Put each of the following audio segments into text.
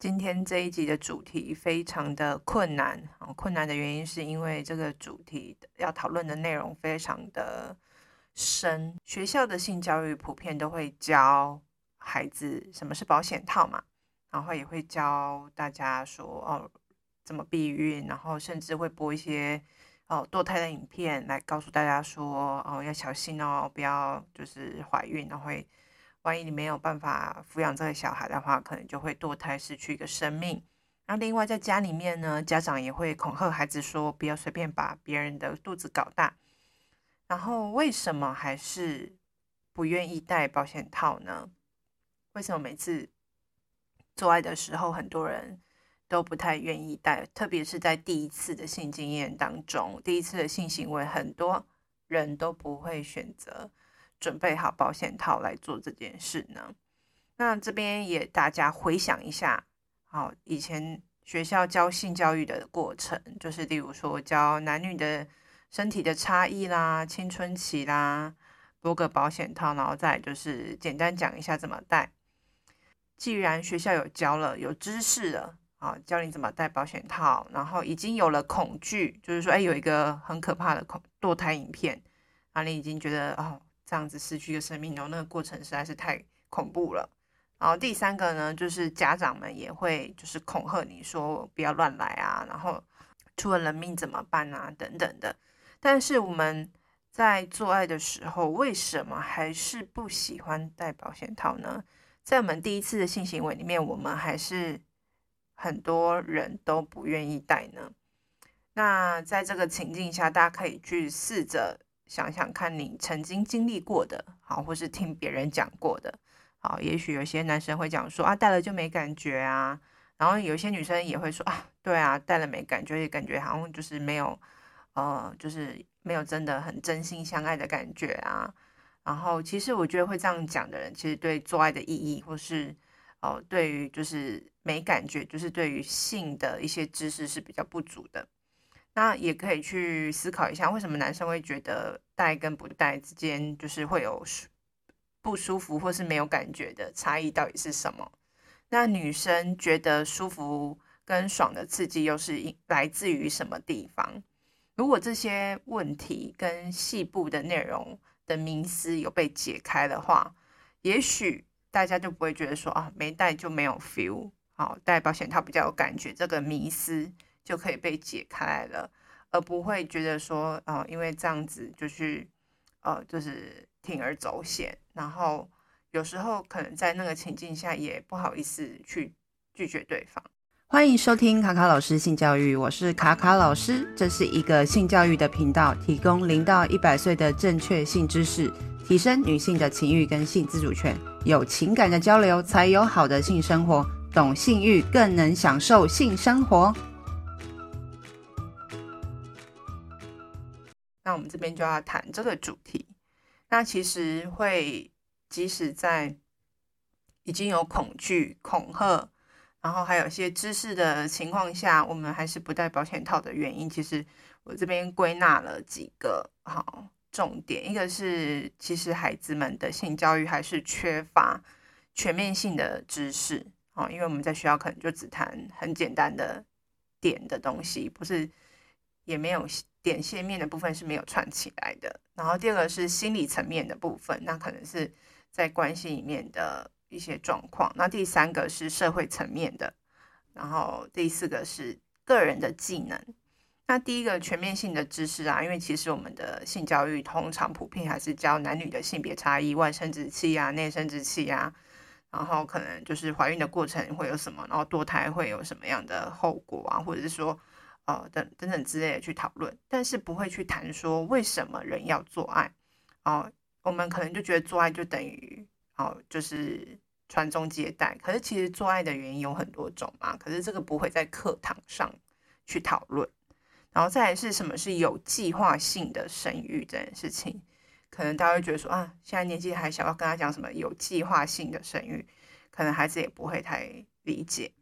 今天这一集的主题非常的困难啊，困难的原因是因为这个主题要讨论的内容非常的深。学校的性教育普遍都会教孩子什么是保险套嘛，然后也会教大家说哦怎么避孕，然后甚至会播一些哦堕胎的影片来告诉大家说哦要小心哦，不要就是怀孕，然后会。万一你没有办法抚养这个小孩的话，可能就会堕胎，失去一个生命。那另外在家里面呢，家长也会恐吓孩子说，不要随便把别人的肚子搞大。然后为什么还是不愿意戴保险套呢？为什么每次做爱的时候，很多人都不太愿意戴？特别是在第一次的性经验当中，第一次的性行为，很多人都不会选择。准备好保险套来做这件事呢？那这边也大家回想一下，好，以前学校教性教育的过程，就是例如说教男女的身体的差异啦、青春期啦，多个保险套，然后再就是简单讲一下怎么戴。既然学校有教了，有知识了，啊，教你怎么戴保险套，然后已经有了恐惧，就是说，哎，有一个很可怕的恐堕胎影片，啊，你已经觉得哦。这样子失去一个生命，然后那个过程实在是太恐怖了。然后第三个呢，就是家长们也会就是恐吓你说不要乱来啊，然后出了人命怎么办啊，等等的。但是我们在做爱的时候，为什么还是不喜欢戴保险套呢？在我们第一次的性行为里面，我们还是很多人都不愿意戴呢。那在这个情境下，大家可以去试着。想想看你曾经经历过的，好，或是听别人讲过的，好，也许有些男生会讲说啊，戴了就没感觉啊，然后有些女生也会说啊，对啊，戴了没感觉，也感觉好像就是没有，呃，就是没有真的很真心相爱的感觉啊。然后其实我觉得会这样讲的人，其实对做爱的意义，或是哦、对于就是没感觉，就是对于性的一些知识是比较不足的。那也可以去思考一下，为什么男生会觉得戴跟不戴之间就是会有不舒服或是没有感觉的差异到底是什么？那女生觉得舒服跟爽的刺激又是来自于什么地方？如果这些问题跟细部的内容的迷思有被解开的话，也许大家就不会觉得说啊，没戴就没有 feel，好，戴保险套比较有感觉，这个迷思。就可以被解开了，而不会觉得说，呃，因为这样子就是，呃，就是铤而走险，然后有时候可能在那个情境下也不好意思去拒绝对方。欢迎收听卡卡老师性教育，我是卡卡老师，这是一个性教育的频道，提供零到一百岁的正确性知识，提升女性的情欲跟性自主权，有情感的交流才有好的性生活，懂性欲更能享受性生活。那我们这边就要谈这个主题。那其实会，即使在已经有恐惧、恐吓，然后还有一些知识的情况下，我们还是不戴保险套的原因，其实我这边归纳了几个好重点。一个是，其实孩子们的性教育还是缺乏全面性的知识啊，因为我们在学校可能就只谈很简单的点的东西，不是也没有。点线面的部分是没有串起来的，然后第二个是心理层面的部分，那可能是在关系里面的一些状况。那第三个是社会层面的，然后第四个是个人的技能。那第一个全面性的知识啊，因为其实我们的性教育通常普遍还是教男女的性别差异、外生殖器啊、内生殖器啊，然后可能就是怀孕的过程会有什么，然后堕胎会有什么样的后果啊，或者是说。哦，等等等之类的去讨论，但是不会去谈说为什么人要做爱。哦，我们可能就觉得做爱就等于哦，就是传宗接代。可是其实做爱的原因有很多种嘛，可是这个不会在课堂上去讨论。然后再来是什么是有计划性的生育这件事情，可能大家会觉得说啊，现在年纪还小，要跟他讲什么有计划性的生育，可能孩子也不会太理解。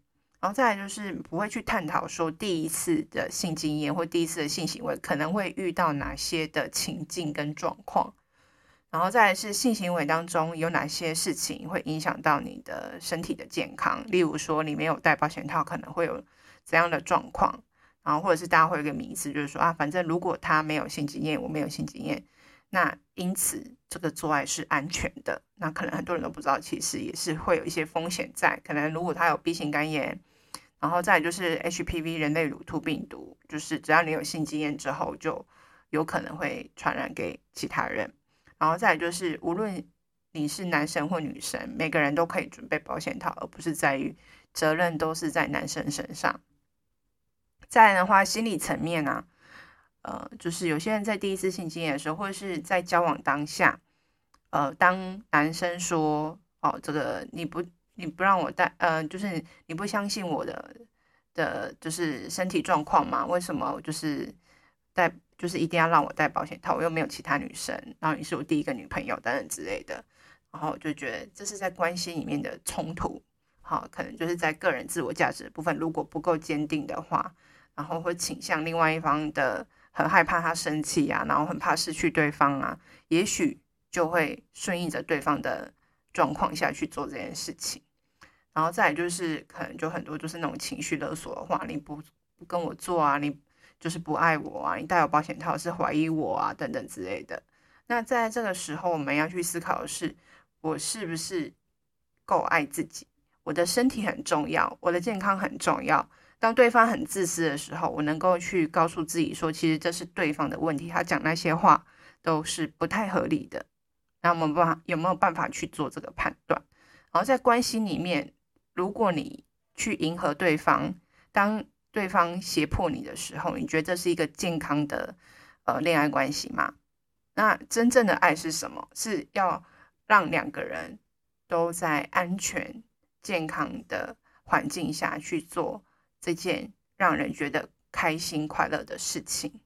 然后再来就是不会去探讨说第一次的性经验或第一次的性行为可能会遇到哪些的情境跟状况。然后再来是性行为当中有哪些事情会影响到你的身体的健康，例如说你没有戴保险套可能会有怎样的状况，然后或者是大家会有一个迷思，就是说啊，反正如果他没有性经验，我没有性经验，那因此这个做爱是安全的。那可能很多人都不知道，其实也是会有一些风险在。可能如果他有 B 型肝炎，然后再就是 HPV 人类乳突病毒，就是只要你有性经验之后，就有可能会传染给其他人。然后再就是，无论你是男生或女生，每个人都可以准备保险套，而不是在于责任都是在男生身上。再的话，心理层面啊，呃，就是有些人在第一次性经验的时候，或者是在交往当下，呃，当男生说哦，这个你不你不让我带，呃，就是你不相信我的的，就是身体状况嘛？为什么就是带？就是一定要让我带保险套，我又没有其他女生，然后你是我第一个女朋友等等之类的，然后就觉得这是在关系里面的冲突，好，可能就是在个人自我价值部分，如果不够坚定的话，然后会倾向另外一方的很害怕他生气啊，然后很怕失去对方啊，也许就会顺应着对方的状况下去做这件事情，然后再就是可能就很多就是那种情绪勒索的话，你不不跟我做啊，你。就是不爱我啊，你戴有保险套是怀疑我啊，等等之类的。那在这个时候，我们要去思考的是，我是不是够爱自己？我的身体很重要，我的健康很重要。当对方很自私的时候，我能够去告诉自己说，其实这是对方的问题，他讲那些话都是不太合理的。那我们办有没有办法去做这个判断？然后在关系里面，如果你去迎合对方，当对方胁迫你的时候，你觉得这是一个健康的呃恋爱关系吗？那真正的爱是什么？是要让两个人都在安全、健康的环境下去做这件让人觉得开心、快乐的事情。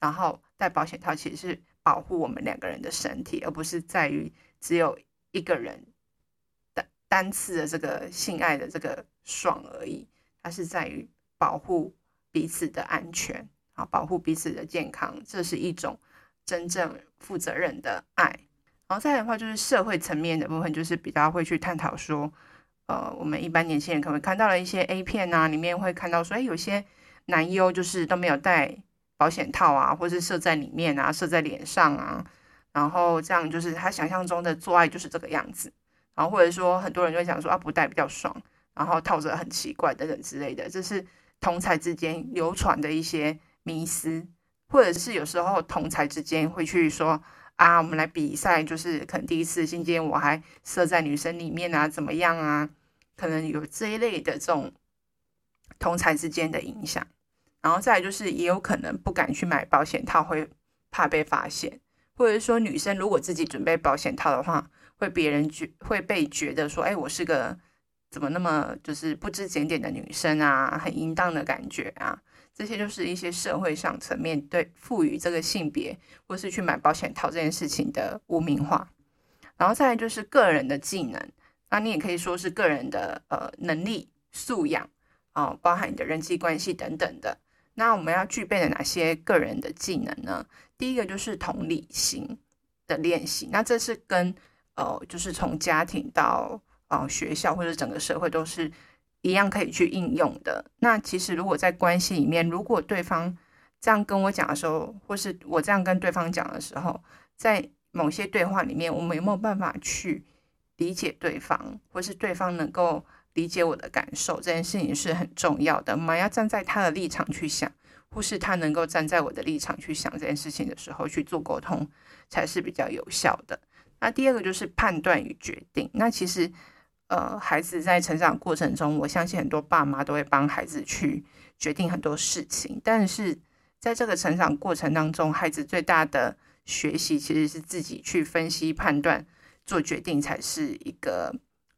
然后戴保险套其实是保护我们两个人的身体，而不是在于只有一个人单次的这个性爱的这个爽而已，它是在于。保护彼此的安全，啊，保护彼此的健康，这是一种真正负责任的爱。然后再来的话，就是社会层面的部分，就是比较会去探讨说，呃，我们一般年轻人可能看到了一些 A 片啊，里面会看到说，哎，有些男优就是都没有戴保险套啊，或是射在里面啊，射在脸上啊，然后这样就是他想象中的做爱就是这个样子，然后或者说很多人就会想说啊，不戴比较爽，然后套着很奇怪等等之类的，这是。同才之间流传的一些迷思，或者是有时候同才之间会去说啊，我们来比赛，就是可能第一次性经验我还射在女生里面啊，怎么样啊？可能有这一类的这种同才之间的影响，然后再来就是也有可能不敢去买保险套，会怕被发现，或者是说女生如果自己准备保险套的话，会别人觉会被觉得说，哎，我是个。怎么那么就是不知检点的女生啊，很淫荡的感觉啊，这些就是一些社会上层面对赋予这个性别或是去买保险套这件事情的污名化。然后再来就是个人的技能，那你也可以说是个人的呃能力素养啊、包含你的人际关系等等的。那我们要具备的哪些个人的技能呢？第一个就是同理心的练习，那这是跟呃就是从家庭到啊，学校或者整个社会都是一样可以去应用的。那其实如果在关系里面，如果对方这样跟我讲的时候，或是我这样跟对方讲的时候，在某些对话里面，我们有没有办法去理解对方，或是对方能够理解我的感受，这件事情是很重要的。我们要站在他的立场去想，或是他能够站在我的立场去想这件事情的时候去做沟通，才是比较有效的。那第二个就是判断与决定。那其实。呃，孩子在成长过程中，我相信很多爸妈都会帮孩子去决定很多事情。但是在这个成长过程当中，孩子最大的学习其实是自己去分析、判断、做决定，才是一个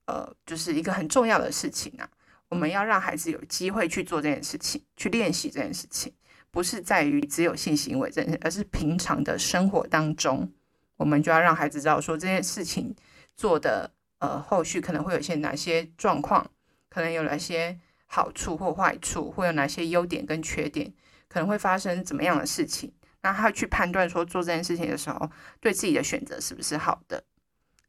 呃，就是一个很重要的事情啊。我们要让孩子有机会去做这件事情，去练习这件事情，不是在于只有性行为这件事，而是平常的生活当中，我们就要让孩子知道说这件事情做的。呃，后续可能会有一些哪些状况，可能有哪些好处或坏处，会有哪些优点跟缺点，可能会发生怎么样的事情？那那他去判断说做这件事情的时候，对自己的选择是不是好的。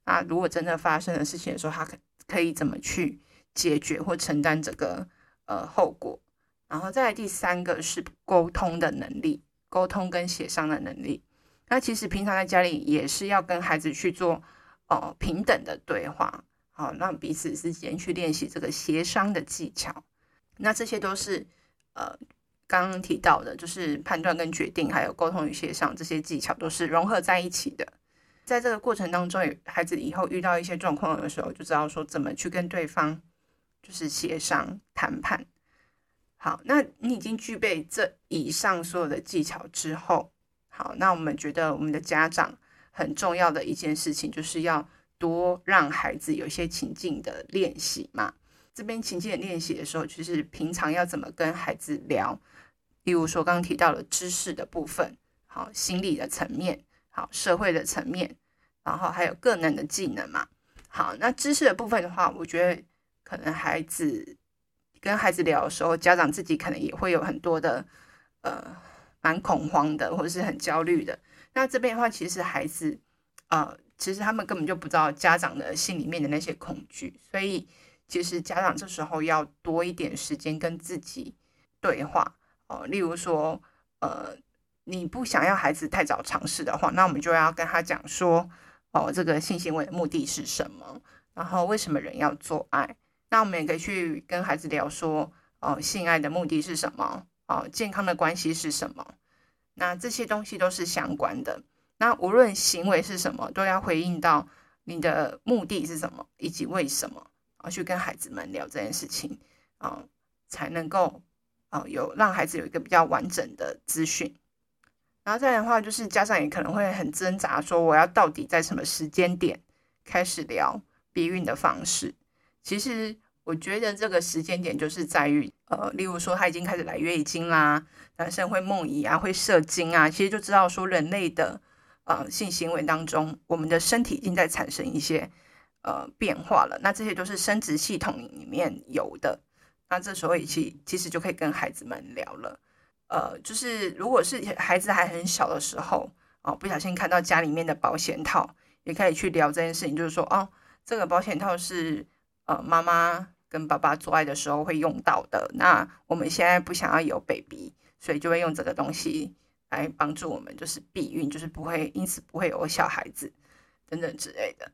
那如果真的发生的事情的时候，他可可以怎么去解决或承担这个呃后果？然后再来第三个是沟通的能力，沟通跟协商的能力。那其实平常在家里也是要跟孩子去做哦、呃、平等的对话，好、让彼此之间去练习这个协商的技巧。那这些都是呃刚刚提到的，就是判断跟决定，还有沟通与协商这些技巧都是融合在一起的。在这个过程当中，孩子以后遇到一些状况的时候，就知道说怎么去跟对方就是协商谈判。好，那你已经具备这以上所有的技巧之后，好，那我们觉得我们的家长很重要的一件事情，就是要多让孩子有一些情境的练习嘛。这边情境的练习的时候，就是平常要怎么跟孩子聊，例如说刚刚提到了知识的部分，好，心理的层面，好，社会的层面，然后还有个人的技能嘛。好，那知识的部分的话，我觉得可能孩子。跟孩子聊的时候，家长自己可能也会有很多的，呃，蛮恐慌的，或者是很焦虑的。那这边的话，其实孩子，呃，其实他们根本就不知道家长的心里面的那些恐惧，所以其实家长这时候要多一点时间跟自己对话哦、呃。例如说，呃，你不想要孩子太早尝试的话，那我们就要跟他讲说，哦、这个性行为的目的是什么？然后为什么人要做爱？那我们也可以去跟孩子聊说，哦，性爱的目的是什么？哦，健康的关系是什么？那这些东西都是相关的。那无论行为是什么，都要回应到你的目的是什么，以及为什么，啊，去跟孩子们聊这件事情，啊，才能够，啊，有让孩子有一个比较完整的资讯。然后再来的话，就是家长也可能会很挣扎，说我要到底在什么时间点开始聊避孕的方式？其实我觉得这个时间点就是在于，呃，例如说他已经开始来月经啦，男生会梦遗啊，会射精啊，其实就知道说人类的呃性行为当中，我们的身体已经在产生一些呃变化了。那这些都是生殖系统里面有的。那这时候其其实就可以跟孩子们聊了。呃，就是如果是孩子还很小的时候，哦，不小心看到家里面的保险套，也可以去聊这件事情，就是说，哦，这个保险套是。呃，妈妈跟爸爸做爱的时候会用到的。那我们现在不想要有 baby，所以就会用这个东西来帮助我们，就是避孕，就是不会因此不会有小孩子等等之类的。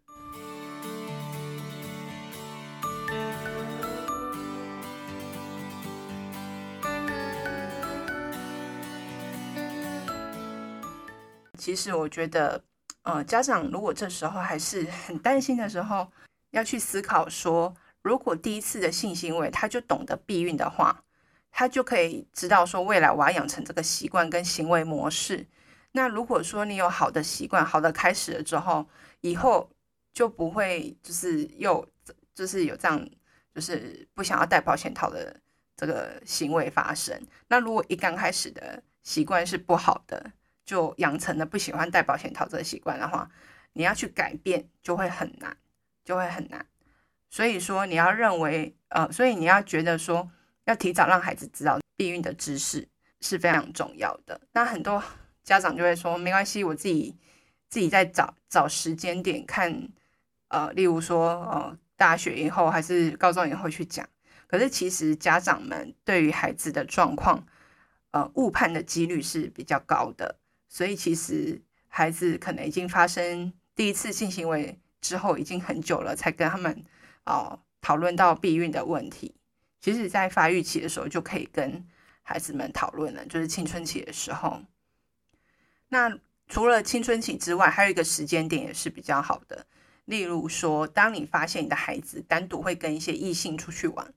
其实我觉得，呃，家长如果这时候还是很担心的时候。要去思考说，如果第一次的性行为他就懂得避孕的话，他就可以知道说，未来我要养成这个习惯跟行为模式。那如果说你有好的习惯，好的开始了之后，以后就不会就是又就是有这样就是不想要戴保险套的这个行为发生。那如果一刚开始的习惯是不好的，就养成了不喜欢戴保险套这个习惯的话，你要去改变就会很难。就会很难，所以说你要认为，呃，所以你要觉得说，要提早让孩子知道避孕的知识是非常重要的。那很多家长就会说，没关系，我自己自己在找找时间点看，呃，例如说，呃，大学以后还是高中以后去讲。可是其实家长们对于孩子的状况，呃，误判的几率是比较高的，所以其实孩子可能已经发生第一次性行为。之后已经很久了，才跟他们哦讨论到避孕的问题。其实，在发育期的时候就可以跟孩子们讨论了，就是青春期的时候。那除了青春期之外，还有一个时间点也是比较好的。例如说，当你发现你的孩子单独会跟一些异性出去玩，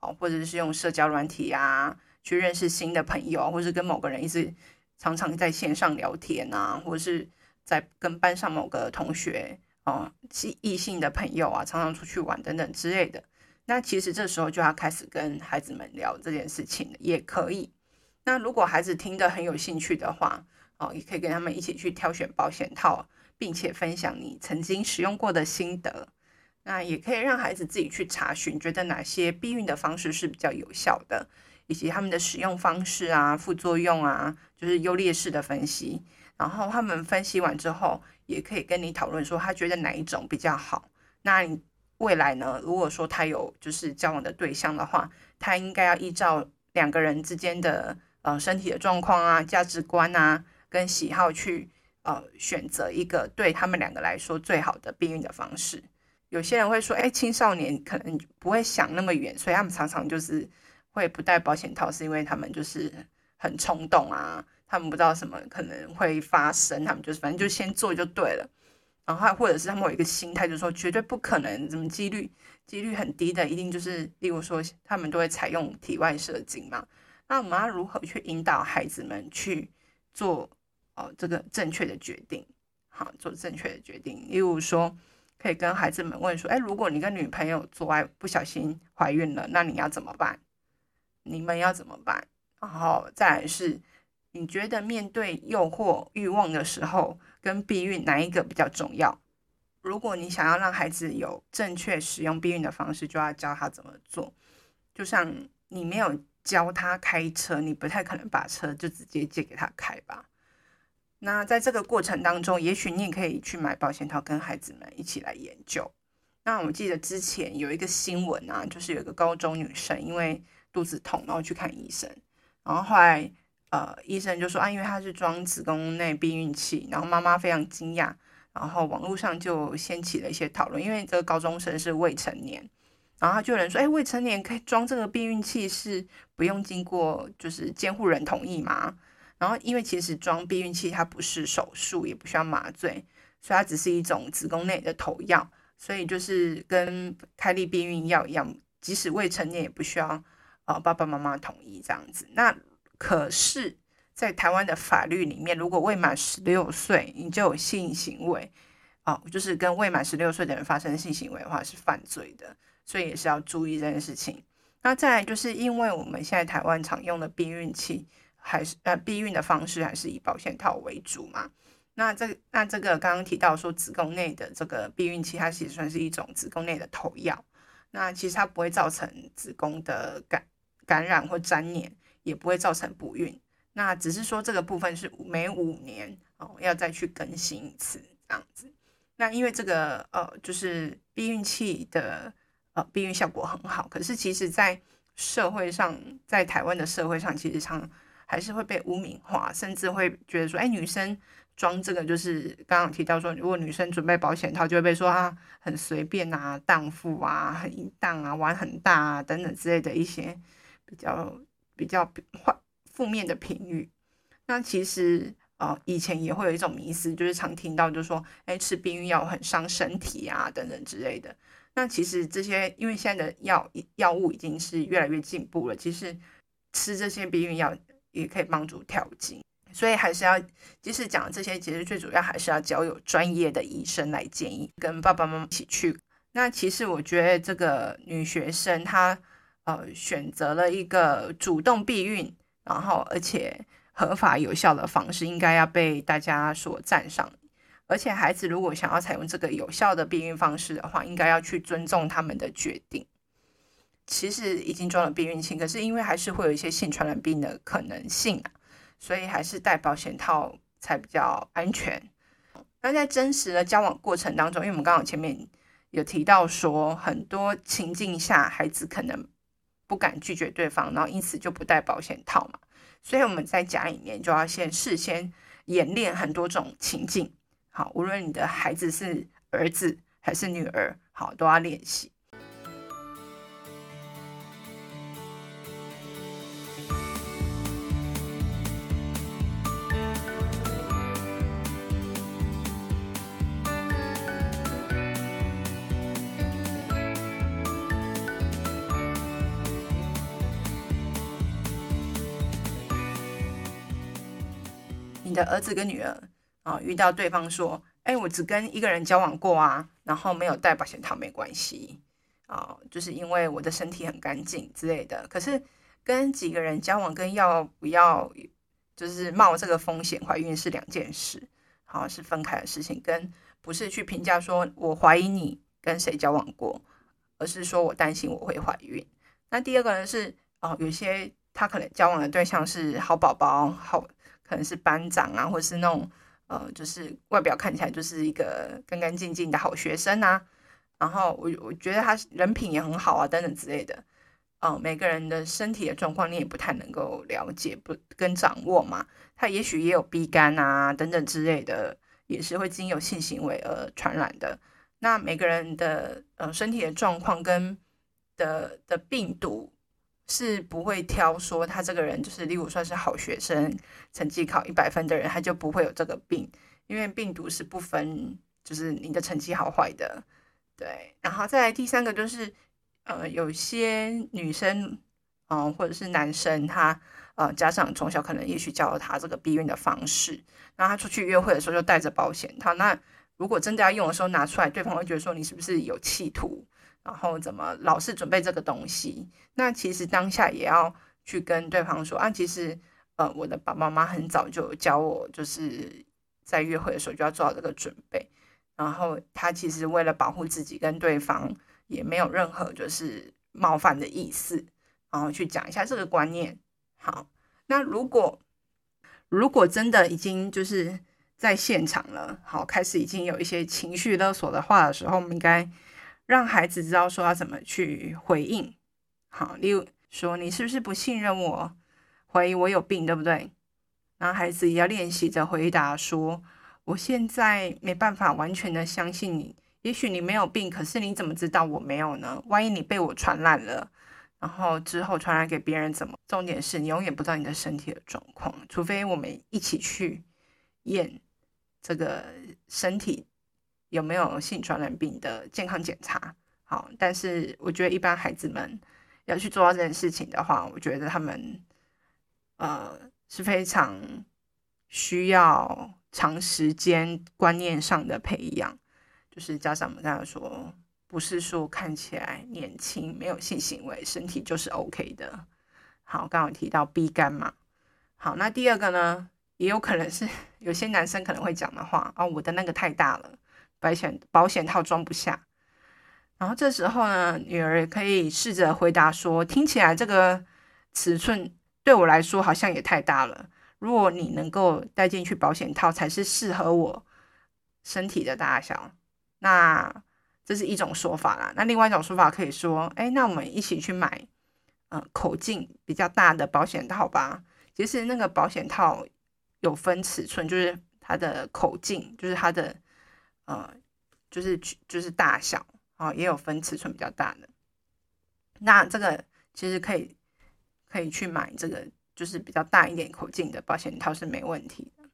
哦，或者是用社交软体啊去认识新的朋友，或是跟某个人一直常常在线上聊天啊，或者是在跟班上某个同学。哦，异异性的朋友啊，常常出去玩等等之类的。那其实这时候就要开始跟孩子们聊这件事情了，也可以。那如果孩子听得很有兴趣的话，哦，也可以跟他们一起去挑选保险套，并且分享你曾经使用过的心得。那也可以让孩子自己去查询，觉得哪些避孕的方式是比较有效的，以及他们的使用方式啊、副作用啊，就是优劣势的分析。然后他们分析完之后，也可以跟你讨论说他觉得哪一种比较好。那你未来呢？如果说他有就是交往的对象的话，他应该要依照两个人之间的呃身体的状况啊、价值观啊跟喜好去呃选择一个对他们两个来说最好的避孕的方式。有些人会说，哎，青少年可能不会想那么远，所以他们常常就是会不戴保险套，是因为他们就是很冲动啊，他们不知道什么可能会发生，他们就是反正就先做就对了。然后或者是他们有一个心态，就是说绝对不可能，怎么几率几率很低的，一定就是例如说他们都会采用体外射精嘛。那我们要如何去引导孩子们去做哦这个正确的决定？好，做正确的决定，例如说。可以跟孩子们问说：“哎，如果你跟女朋友做爱不小心怀孕了，那你要怎么办？你们要怎么办？然后再来是，你觉得面对诱惑、欲望的时候，跟避孕哪一个比较重要？如果你想要让孩子有正确使用避孕的方式，就要教他怎么做。就像你没有教他开车，你不太可能把车就直接借给他开吧。”那在这个过程当中，也许你也可以去买保险套，跟孩子们一起来研究。那我记得之前有一个新闻啊，就是有一个高中女生因为肚子痛，然后去看医生，然后后来呃医生就说啊，因为他是装子宫内避孕器，然后妈妈非常惊讶，然后网络上就掀起了一些讨论，因为这个高中生是未成年，然后就有人说，哎，未成年可以装这个避孕器是不用经过就是监护人同意吗？然后，因为其实装避孕器它不是手术，也不需要麻醉，所以它只是一种子宫内的投药，所以就是跟开立避孕药一样，即使未成年也不需要呃爸爸妈妈同意这样子。那可是，在台湾的法律里面，如果未满十六岁你就有性行为，哦，就是跟未满十六岁的人发生性行为的话是犯罪的，所以也是要注意这件事情。那再来就是因为我们现在台湾常用的避孕器。还是呃，避孕的方式还是以保险套为主嘛？那这那这个刚刚提到说子宫内的这个避孕器，它其实算是一种子宫内的投药。那其实它不会造成子宫的感感染或粘连，也不会造成不孕。那只是说这个部分是每五年哦要再去更新一次这样子。那因为这个呃就是避孕器的呃避孕效果很好，可是其实在社会上，在台湾的社会上，其实常还是会被污名化，甚至会觉得说，哎，女生装这个就是刚刚提到说，如果女生准备保险套，就会被说啊很随便啊，荡妇啊，很淫荡啊，玩很大啊等等之类的一些比较比较坏负面的评语。那其实呃以前也会有一种迷思，就是常听到就是说，哎，吃避孕药很伤身体啊等等之类的。那其实这些因为现在的药药物已经是越来越进步了，其实吃这些避孕药。也可以帮助调经，所以还是要，即使讲这些，其实最主要还是要交由专业的医生来建议，跟爸爸妈妈一起去。那其实我觉得这个女学生她呃选择了一个主动避孕，然后而且合法有效的方式，应该要被大家所赞赏。而且孩子如果想要采用这个有效的避孕方式的话，应该要去尊重他们的决定。其实已经装了避孕器，可是因为还是会有一些性传染病的可能性啊，所以还是戴保险套才比较安全。那在真实的交往过程当中，因为我们刚刚前面有提到说，很多情境下孩子可能不敢拒绝对方，然后因此就不戴保险套嘛，所以我们在家里面就要先事先演练很多种情境。好，无论你的孩子是儿子还是女儿，好，都要练习。儿子跟女儿啊，遇到对方说：“哎，我只跟一个人交往过啊，然后没有戴保险套，没关系啊，就是因为我的身体很干净之类的。可是跟几个人交往，跟要不要就是冒这个风险怀孕是两件事，好，是分开的事情，跟不是去评价说我怀疑你跟谁交往过，而是说我担心我会怀孕。那第二个呢是哦，有些。他可能交往的对象是好宝宝，好可能是班长啊，或是那种呃，就是外表看起来就是一个干干净净的好学生啊。然后我我觉得他人品也很好啊，等等之类的。嗯、呃，每个人的身体的状况你也不太能够了解不跟掌握嘛。他也许也有 B 肝啊等等之类的，也是会经由性行为而传染的。那每个人的呃身体的状况跟的的病毒是不会挑说他这个人就是，例如算是好学生，成绩考一百分的人，他就不会有这个病，因为病毒是不分就是你的成绩好坏的。对，然后再来第三个就是，呃，有些女生，嗯、呃，或者是男生，他呃，家长从小可能也许教了他这个避孕的方式，然后他出去约会的时候就带着保险套。那如果真的要用的时候拿出来，对方会觉得说你是不是有企图，然后怎么老是准备这个东西？那其实当下也要去跟对方说啊，其实呃，我的爸爸妈妈很早就教我，就是在约会的时候就要做好这个准备。然后他其实为了保护自己跟对方，也没有任何就是冒犯的意思，然后去讲一下这个观念。好，那如果如果真的已经就是在现场了，好，开始已经有一些情绪勒索的话的时候，我们应该让孩子知道说要怎么去回应。好，例如说你是不是不信任我，怀疑我有病，对不对？然后孩子也要练习着回答说。我现在没办法完全的相信你，也许你没有病，可是你怎么知道我没有呢？万一你被我传染了，然后之后传染给别人怎么？重点是你永远不知道你的身体的状况，除非我们一起去验这个身体有没有性传染病的健康检查。好，但是我觉得一般孩子们要去做到这件事情的话，我觉得他们呃是非常需要。长时间观念上的培养，就是家长们跟他说，不是说看起来年轻没有性行为，身体就是 OK 的。好，刚好提到 B 肝嘛。好，那第二个呢，也有可能是 有些男生可能会讲的话啊，我的那个太大了，保险保险套装不下。然后这时候呢，女儿可以试着回答说，听起来这个尺寸对我来说好像也太大了。如果你能够带进去保险套，才是适合我身体的大小。那这是一种说法啦。那另外一种说法可以说，哎，那我们一起去买，呃，口径比较大的保险套吧。其实那个保险套有分尺寸，就是它的口径，就是它的呃，就是就是大小啊，也有分尺寸比较大的。那这个其实可以可以去买这个。就是比较大一点口径的保险套是没问题的。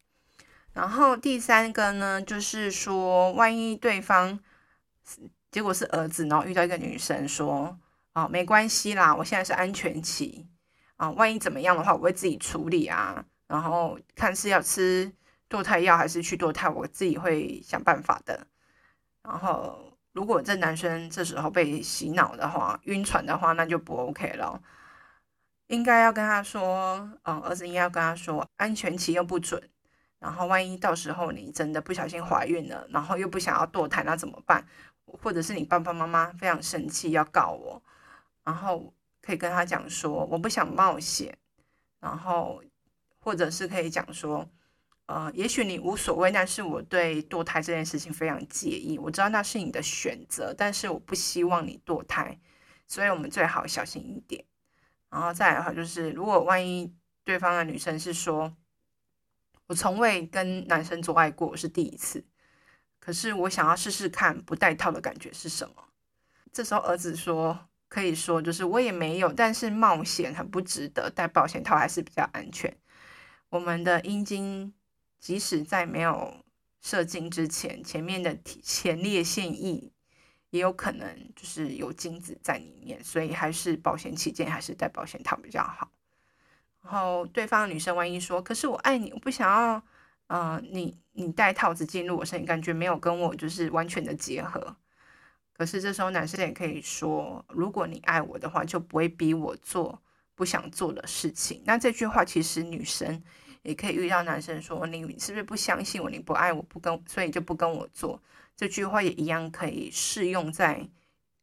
然后第三个呢，就是说，万一对方结果是儿子，然后遇到一个女生说：“哦，没关系啦，我现在是安全期啊，万一怎么样的话，我会自己处理啊。然后看是要吃堕胎药还是去堕胎，我自己会想办法的。然后如果这男生这时候被洗脑的话，晕船的话，那就不 OK 了。”应该要跟他说，嗯，儿子应该要跟他说，安全期又不准，然后万一到时候你真的不小心怀孕了，然后又不想要堕胎，那怎么办？或者是你爸爸妈妈非常生气要告我，然后可以跟他讲说，我不想冒险，然后或者是可以讲说，呃，也许你无所谓，但是我对堕胎这件事情非常介意，我知道那是你的选择，但是我不希望你堕胎，所以我们最好小心一点。然后再来的话，就是如果万一对方的女生是说，我从未跟男生做爱过，我是第一次，可是我想要试试看不戴套的感觉是什么。这时候儿子说，可以说就是我也没有，但是冒险很不值得，戴保险套还是比较安全。我们的阴茎即使在没有射精之前，前面的前列腺液。也有可能就是有精子在里面，所以还是保险起见，还是戴保险套比较好。然后对方的女生万一说：“可是我爱你，我不想要，呃，你你戴套子进入我身体，感觉没有跟我就是完全的结合。”可是这时候男生也可以说：“如果你爱我的话，就不会逼我做不想做的事情。”那这句话其实女生也可以遇到男生说：“你是不是不相信我？你不爱我，不跟，所以就不跟我做。”这句话也一样可以适用在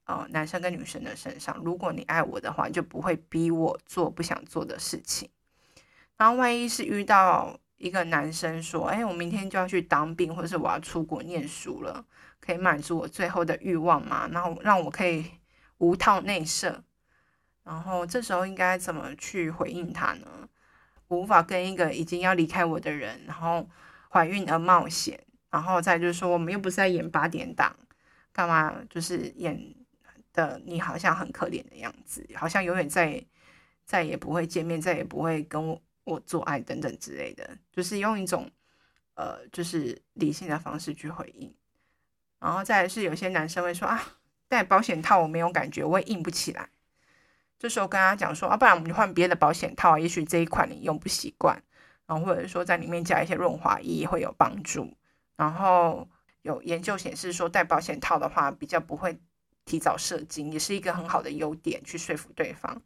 呃男生跟女生的身上。如果你爱我的话，就不会逼我做不想做的事情。然后万一是遇到一个男生说：“哎，我明天就要去当兵，或者是我要出国念书了，可以满足我最后的欲望吗？然后让我可以无套内射。”然后这时候应该怎么去回应他呢？我无法跟一个已经要离开我的人，然后怀孕而冒险。然后再就是说，我们又不是在演八点档，干嘛就是演的你好像很可怜的样子，好像永远再再也不会见面，再也不会跟我我做爱等等之类的，就是用一种呃就是理性的方式去回应。然后再是有些男生会说啊，戴保险套我没有感觉，我也硬不起来。这时候跟他讲说啊，不然我们就换别的保险套，也许这一款你用不习惯，然后或者说在里面加一些润滑液会有帮助。然后有研究显示说，戴保险套的话比较不会提早射精，也是一个很好的优点，去说服对方。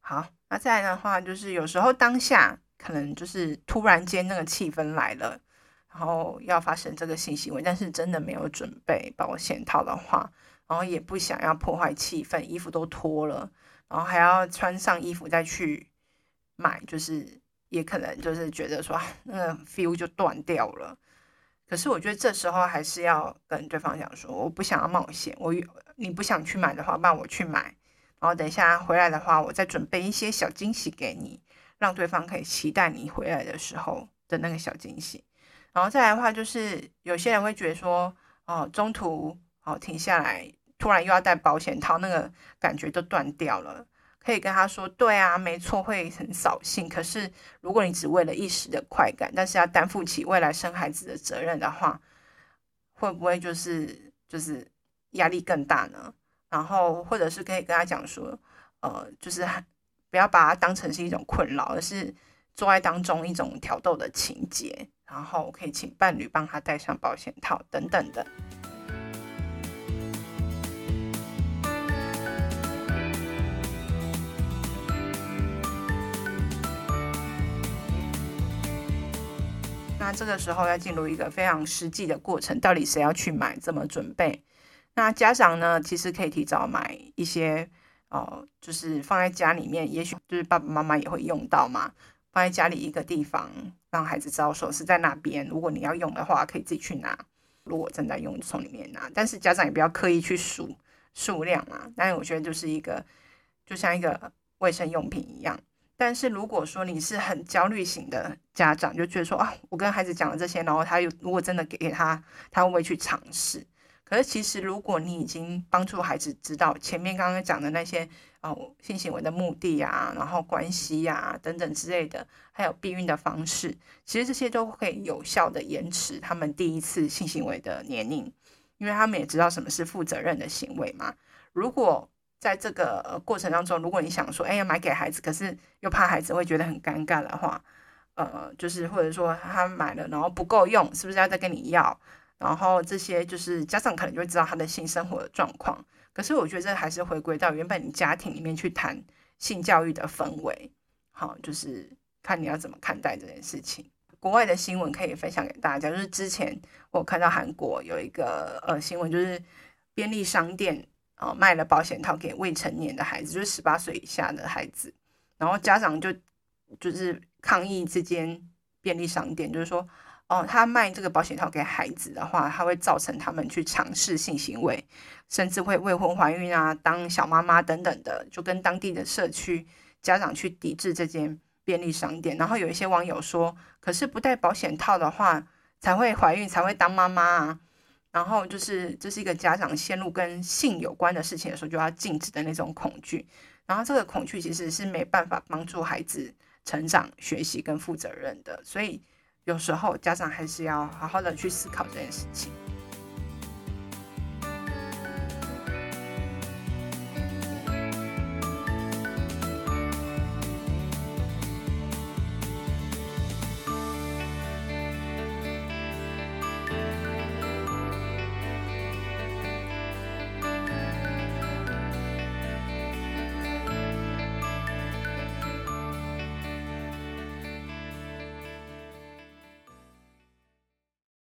好，那再来的话，就是有时候当下可能就是突然间那个气氛来了，然后要发生这个性行为，但是真的没有准备保险套的话，然后也不想要破坏气氛，衣服都脱了，然后还要穿上衣服再去买，就是也可能就是觉得说那个 feel 就断掉了。可是我觉得这时候还是要跟对方讲说，我不想要冒险，我你不想去买的话，帮我去买，然后等一下回来的话，我再准备一些小惊喜给你，让对方可以期待你回来的时候的那个小惊喜。然后再来的话，就是有些人会觉得说，哦，中途哦停下来，突然又要戴保险套，那个感觉都断掉了。可以跟他说，对啊，没错，会很扫兴。可是如果你只为了一时的快感，但是要担负起未来生孩子的责任的话，会不会就是就是压力更大呢？然后或者是可以跟他讲说，呃，就是不要把它当成是一种困扰，而是做爱当中一种挑逗的情节，然后可以请伴侣帮他戴上保险套等等的。那这个时候要进入一个非常实际的过程，到底谁要去买，怎么准备？那家长呢，其实可以提早买一些，哦，就是放在家里面，也许就是爸爸妈妈也会用到嘛，放在家里一个地方，让孩子知道说是在那边。如果你要用的话，可以自己去拿；如果正在用，从里面拿。但是家长也不要刻意去数数量嘛。但是我觉得就是一个，就像一个卫生用品一样。但是如果说你是很焦虑型的家长，就觉得说啊，我跟孩子讲了这些，然后他又如果真的给他，他会不会去尝试？可是其实如果你已经帮助孩子知道前面刚刚讲的那些哦性行为的目的啊，然后关系呀、等等之类的，还有避孕的方式，其实这些都可以有效的延迟他们第一次性行为的年龄，因为他们也知道什么是负责任的行为嘛。如果在这个过程当中，如果你想说，哎，要买给孩子，可是又怕孩子会觉得很尴尬的话，呃，就是或者说他买了然后不够用，是不是要再跟你要？然后这些就是家长可能就会知道他的性生活的状况。可是我觉得这还是回归到原本你家庭里面去谈性教育的氛围，好，就是看你要怎么看待这件事情。国外的新闻可以分享给大家，就是之前我看到韩国有一个呃新闻，就是便利商店。哦，卖了保险套给未成年的孩子，就是十八岁以下的孩子，然后家长就就是抗议这间便利商店，就是说，哦，他卖这个保险套给孩子的话，他会造成他们去尝试性行为，甚至会未婚怀孕啊，当小妈妈等等的，就跟当地的社区家长去抵制这间便利商店。然后有一些网友说，可是不戴保险套的话，才会怀孕，才会当妈妈啊。然后就是这是一个家长陷入跟性有关的事情的时候就要禁止的那种恐惧，然后这个恐惧其实是没办法帮助孩子成长、学习跟负责任的，所以有时候家长还是要好好的去思考这件事情。